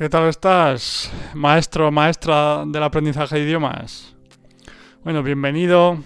¿Qué tal estás, maestro, maestra del aprendizaje de idiomas? Bueno, bienvenido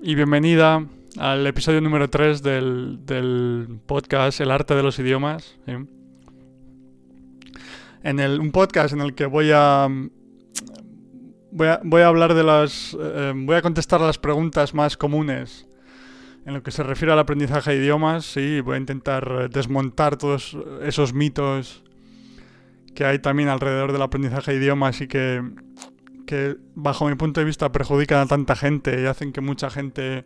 y bienvenida al episodio número 3 del, podcast El arte de los idiomas. En el, un podcast en el que voy a, voy a, voy a hablar de las... Eh, voy a contestar las preguntas más comunes en lo que se refiere al aprendizaje de idiomas. Sí, voy a intentar desmontar todos esos mitos que hay también alrededor del aprendizaje de idiomas y que, que bajo mi punto de vista perjudican a tanta gente y hacen que mucha gente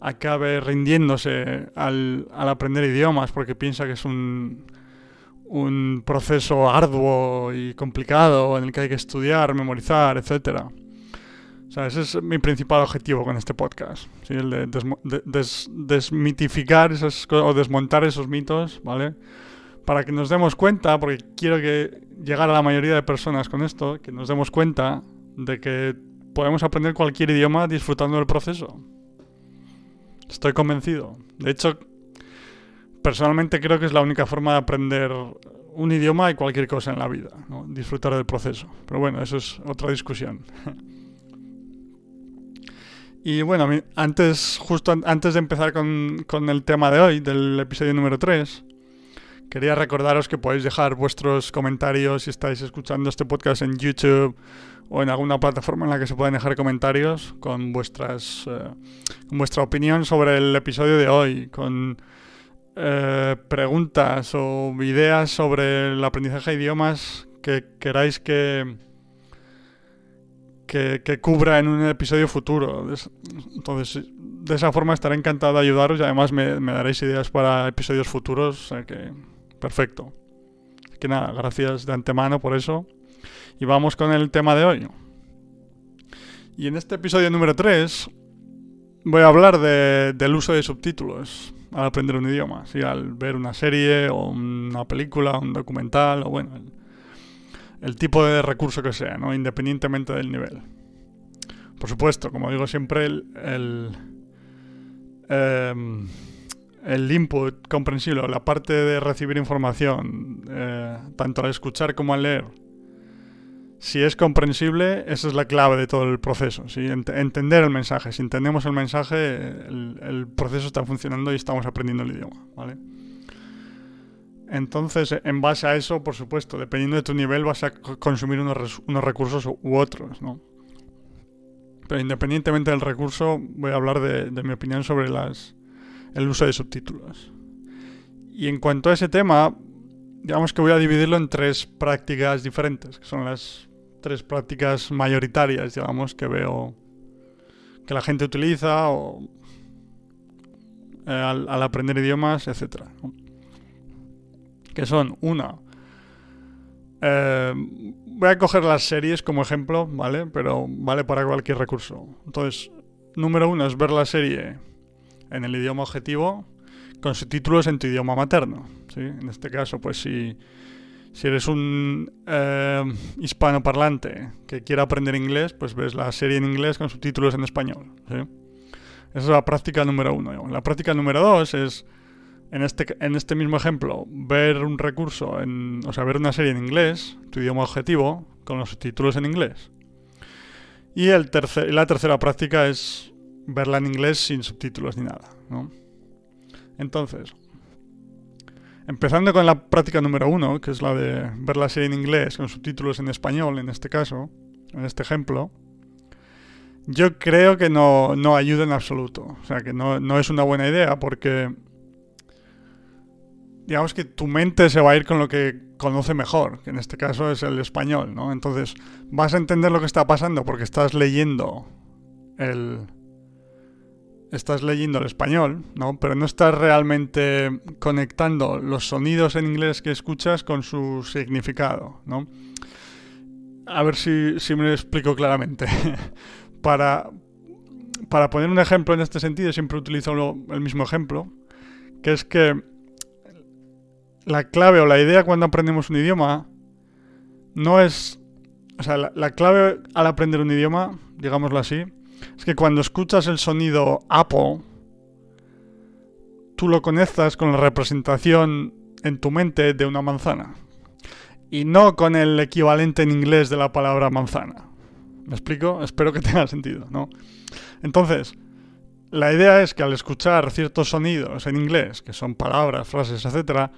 acabe rindiéndose al, al aprender idiomas porque piensa que es un, un proceso arduo y complicado en el que hay que estudiar, memorizar, etcétera. O sea, ese es mi principal objetivo con este podcast, ¿sí? el de, desmitificar esos, o desmontar esos mitos, ¿vale? Para que nos demos cuenta, porque quiero que llegar a la mayoría de personas con esto, que nos demos cuenta de que podemos aprender cualquier idioma disfrutando del proceso. Estoy convencido. De hecho, personalmente creo que es la única forma de aprender un idioma y cualquier cosa en la vida, disfrutar del proceso. Pero bueno, eso es otra discusión. y bueno, antes, justo antes de empezar con, con el tema de hoy, del episodio número 3, Quería recordaros que podéis dejar vuestros comentarios si estáis escuchando este podcast en YouTube o en alguna plataforma en la que se pueden dejar comentarios con vuestras eh, vuestra opinión sobre el episodio de hoy, con eh, preguntas o ideas sobre el aprendizaje de idiomas que queráis que, que, cubra en un episodio futuro. Entonces, de esa forma estaré encantado de ayudaros y además me, me daréis ideas para episodios futuros. O sea que Perfecto. Que nada, gracias de antemano por eso. Y vamos con el tema de hoy. Y en este episodio número 3 voy a hablar del uso de subtítulos al aprender un idioma. ¿sí? Al ver una serie o una película, un documental o bueno, el, tipo de recurso que sea, ¿no? independientemente del nivel. Por supuesto, como digo siempre, el, em, el input comprensible, la parte de recibir información, eh, tanto al escuchar como al leer, si es comprensible, esa es la clave de todo el proceso. ¿sí? entender el mensaje. Si entendemos el mensaje, el, proceso está funcionando y estamos aprendiendo el idioma. ¿vale? Entonces, en base a eso, por supuesto, dependiendo de tu nivel, vas a consumir unos, recursos u otros. ¿no? Pero independientemente del recurso, voy a hablar de mi opinión sobre las, el uso de subtítulos. Y en cuanto a ese tema, digamos que voy a dividirlo en tres prácticas diferentes, que son las tres prácticas mayoritarias, digamos, que veo que la gente utiliza o, eh, al, aprender idiomas, etc. Que son, una, eh, voy a coger las series como ejemplo, ¿vale? Pero vale para cualquier recurso. Entonces, número uno es ver la serie en el idioma objetivo con subtítulos en tu idioma materno. En este caso, pues si, si eres un eh, hispanoparlante que quiera aprender inglés, pues ves la serie en inglés con subtítulos en español. Esa es la práctica número uno. La práctica número dos es, en este, en este mismo ejemplo, ver un recurso, en, o sea, ver una serie en inglés, tu idioma objetivo, con los subtítulos en inglés. Y el la tercera práctica es verla en inglés sin subtítulos ni nada, ¿no? Entonces, empezando con la práctica número uno, que es la de ver la serie en inglés con subtítulos en español, en este caso, en este ejemplo, yo creo que no, no ayuda en absoluto. O sea, que no, no es una buena idea porque digamos que tu mente se va a ir con lo que conoce mejor, que en este caso es el español, ¿no? Entonces, vas a entender lo que está pasando porque estás leyendo el, estás leyendo el español, ¿no? Pero no estás realmente conectando los sonidos en inglés que escuchas con su significado, ¿no? A ver si, me lo explico claramente. para, para poner un ejemplo en este sentido, siempre utilizo el mismo ejemplo, que es que la clave o la idea cuando aprendemos un idioma no es... O sea, la clave al aprender un idioma, digámoslo así, es que cuando escuchas el sonido Apple, tú lo conectas con la representación en tu mente de una manzana. y no con el equivalente en inglés de la palabra manzana. ¿Me explico? Espero que tenga sentido, ¿no? Entonces, la idea es que al escuchar ciertos sonidos en inglés, que son palabras, frases, etc.,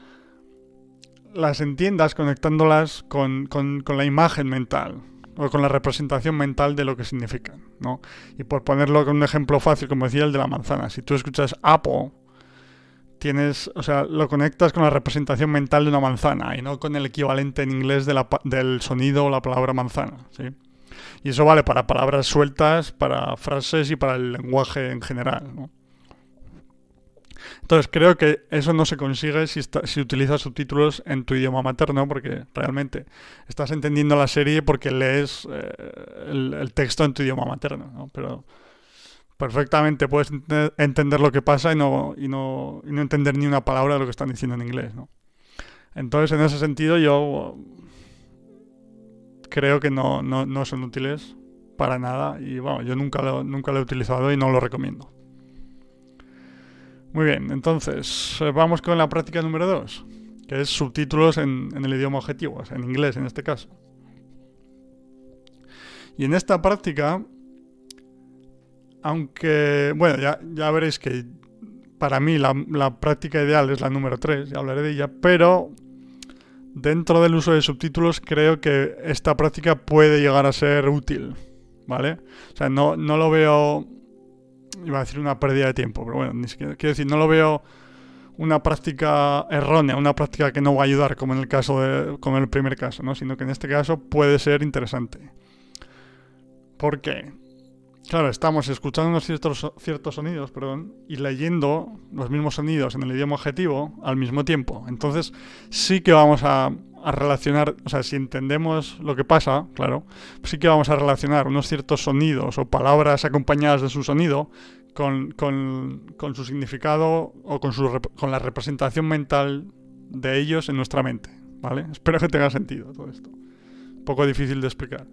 las entiendas conectándolas con, con, con la imagen mental, o con la representación mental de lo que significan, ¿no? Y por ponerlo con un ejemplo fácil, como decía el de la manzana, si tú escuchas Apple, tienes, o sea, lo conectas con la representación mental de una manzana y no con el equivalente en inglés del sonido o la palabra manzana, ¿sí? Y eso vale para palabras sueltas, para frases y para el lenguaje en general, ¿no? Entonces creo que eso no se consigue si, si utilizas subtítulos en tu idioma materno, porque realmente estás entendiendo la serie porque lees eh, el, texto en tu idioma materno, ¿no? Pero perfectamente puedes entender lo que pasa y no, y, no, y no entender ni una palabra de lo que están diciendo en inglés, ¿no? Entonces, en ese sentido, yo creo que no, no, no son útiles para nada y bueno, yo nunca nunca lo he utilizado y no lo recomiendo. Muy bien, entonces eh, vamos con la práctica número 2, que es subtítulos en, el idioma objetivo, en inglés en este caso. Y en esta práctica, aunque, bueno, ya, ya veréis que para mí la, la, práctica ideal es la número 3, ya hablaré de ella, pero dentro del uso de subtítulos creo que esta práctica puede llegar a ser útil, ¿vale? O sea, no, no lo veo iba a decir una pérdida de tiempo, pero bueno, ni siquiera, quiero decir, no lo veo una práctica errónea, una práctica que no va a ayudar, como en el caso de, como en el primer caso, ¿no? Sino que en este caso puede ser interesante. ¿Por qué? Claro, estamos escuchando unos ciertos, ciertos sonidos, perdón, y leyendo los mismos sonidos en el idioma objetivo al mismo tiempo. Entonces, sí que vamos a, a relacionar, o sea, si entendemos lo que pasa, claro, sí que vamos a relacionar unos ciertos sonidos o palabras acompañadas de su sonido con, con, su significado o con, su, con la representación mental de ellos en nuestra mente, ¿vale? Espero que tenga sentido todo esto. Un poco difícil de explicar.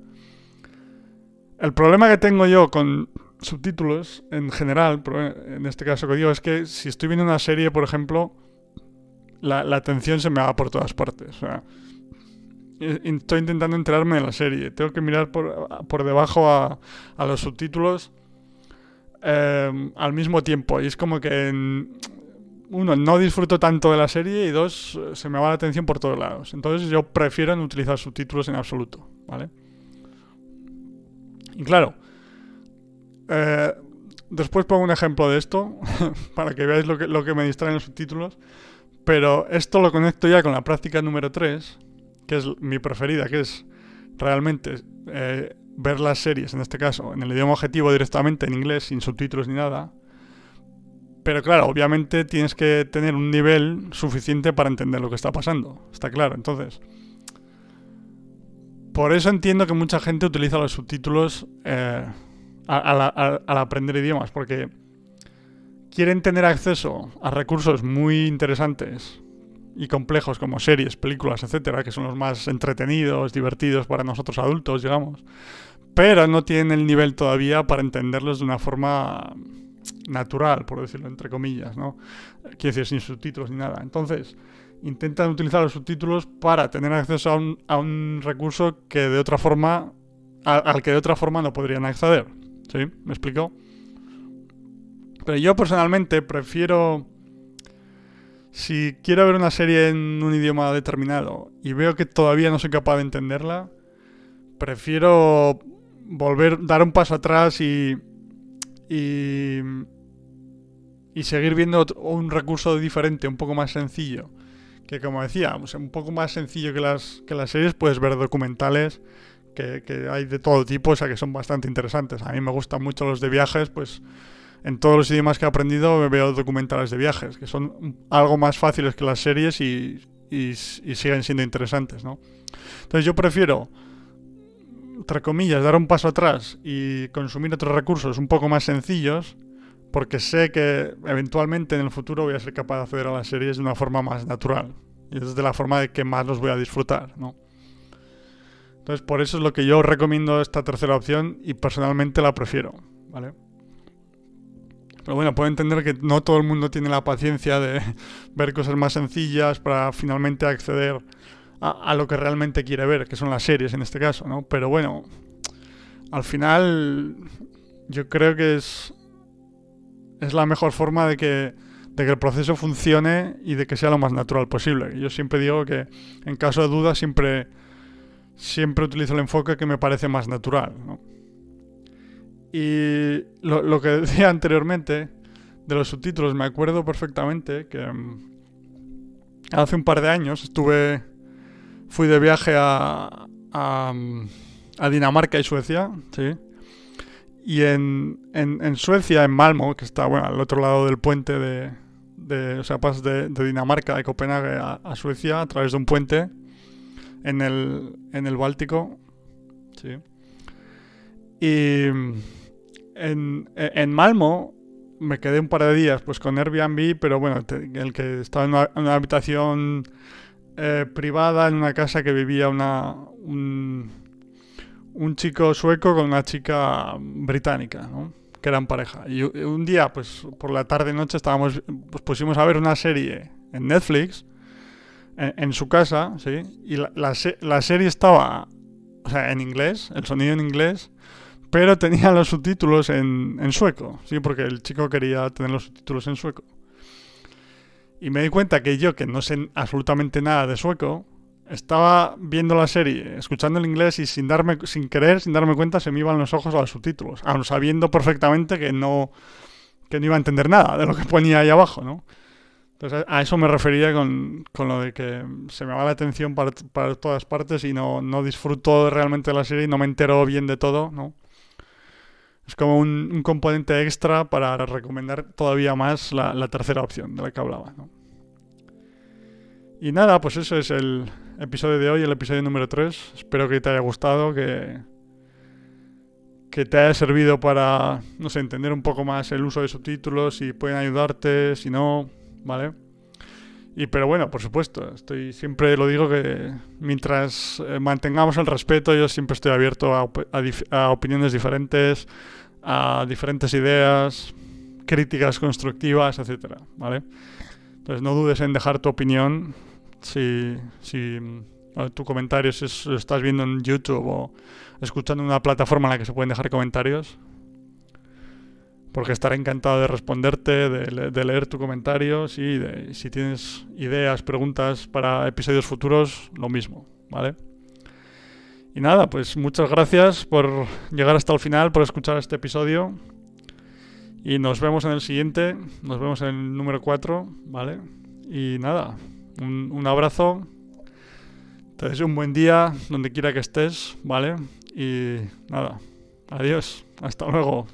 El problema que tengo yo con subtítulos en general, en este caso que digo, es que si estoy viendo una serie, por ejemplo, la, atención se me va por todas partes. O estoy intentando enterarme de la serie. Tengo que mirar por, debajo a, los subtítulos em, al mismo tiempo. Y es como que, uno, no disfruto tanto de la serie y dos, se me va la atención por todos lados. Entonces yo prefiero no utilizar subtítulos en absoluto. ¿Vale? Y claro, eh, después pongo un ejemplo de esto para que veáis lo que, lo que me distraen los subtítulos. Pero esto lo conecto ya con la práctica número 3, que es mi preferida, que es realmente eh, ver las series, en este caso, en el idioma objetivo directamente en inglés, sin subtítulos ni nada. Pero claro, obviamente tienes que tener un nivel suficiente para entender lo que está pasando. Está claro, entonces. Por eso entiendo que mucha gente utiliza los subtítulos eh, al aprender idiomas, porque quieren tener acceso a recursos muy interesantes y complejos como series, películas, etcétera, que son los más entretenidos, divertidos para nosotros adultos, digamos, pero no tienen el nivel todavía para entenderlos de una forma natural, por decirlo entre comillas, ¿no? Quiero decir, sin subtítulos ni nada. Entonces, intentan utilizar los subtítulos para tener acceso a un, a un recurso que de otra forma, al que de otra forma no podrían acceder. ¿Sí? ¿Me explico? Pero yo personalmente prefiero... Si quiero ver una serie en un idioma determinado y veo que todavía no soy capaz de entenderla, prefiero volver, dar un paso atrás y, y, y seguir viendo un recurso diferente, un poco más sencillo. Que como decía, un poco más sencillo que las, que las series, puedes ver documentales que, que hay de todo tipo, o sea que son bastante interesantes. A mí me gustan mucho los de viajes, pues en todos los idiomas que he aprendido veo documentales de viajes, que son algo más fáciles que las series y, siguen siendo interesantes, ¿no? Entonces yo prefiero, entre comillas, dar un paso atrás y consumir otros recursos un poco más sencillos, porque sé que eventualmente en el futuro voy a ser capaz de acceder a las series de una forma más natural. Y es de la forma de que más los voy a disfrutar, ¿no? Entonces por eso es lo que yo recomiendo esta tercera opción y personalmente la prefiero, ¿vale? Pero bueno, puedo entender que no todo el mundo tiene la paciencia de ver cosas más sencillas para finalmente acceder a, lo que realmente quiere ver, que son las series en este caso, ¿no? Pero bueno, al final yo creo que es, es la mejor forma de que, de que el proceso funcione y de que sea lo más natural posible. Yo siempre digo que en caso de duda siempre, siempre utilizo el enfoque que me parece más natural, ¿no? Y lo, que decía anteriormente de los subtítulos, me acuerdo perfectamente que mm, hace un par de años estuve, fui de viaje a, a, a Dinamarca y Suecia, ¿sí? Y en, en, Suecia, en Malmo, que está bueno, al otro lado del puente de, de o sea, pasas de, Dinamarca, de Copenhague a, a, Suecia a través de un puente en el, en el Báltico, ¿sí? Y en, en Malmo me quedé un par de días pues con Airbnb, pero bueno, el que estaba en una, habitación eh, privada en una casa que vivía una, un, un, chico sueco con una chica británica, ¿no? que eran pareja. Y un día, pues por la tarde noche estábamos, pues pusimos a ver una serie en Netflix, en, en su casa, ¿sí? Y la, la, la serie estaba, o sea, en inglés, el sonido en inglés, pero tenía los subtítulos en, en, sueco, sí, porque el chico quería tener los subtítulos en sueco. Y me di cuenta que yo, que no sé absolutamente nada de sueco, estaba viendo la serie, escuchando el inglés y sin darme, sin querer, sin darme cuenta, se me iban los ojos a los subtítulos, aun sabiendo perfectamente que no, que no iba a entender nada de lo que ponía ahí abajo, ¿no? Entonces a eso me refería con, con lo de que se me va la atención para, para todas partes y no, no disfruto realmente de la serie y no me entero bien de todo, ¿no? Es como un, componente extra para recomendar todavía más la, tercera opción de la que hablaba. ¿no? Y nada, pues eso es el episodio de hoy, el episodio número 3. Espero que te haya gustado, que, que te haya servido para, no sé, entender un poco más el uso de subtítulos, si pueden ayudarte, si no, ¿vale? Y pero bueno, por supuesto, estoy siempre lo digo que mientras eh, mantengamos el respeto, yo siempre estoy abierto a, opiniones diferentes, a diferentes ideas, críticas constructivas, etcétera, ¿vale? Entonces no dudes en dejar tu opinión si, si tu comentario si estás viendo en YouTube o escuchando una plataforma en la que se pueden dejar comentarios, porque estaré encantado de responderte, de, de leer tu comentario, sí, de, si tienes ideas, preguntas para episodios futuros, lo mismo, ¿vale? Y nada, pues muchas gracias por llegar hasta el final, por escuchar este episodio. Y nos vemos en el siguiente, nos vemos en el número 4, ¿vale? Y nada, un, un abrazo. Te deseo un buen día donde quiera que estés, ¿vale? Y nada, adiós, hasta luego.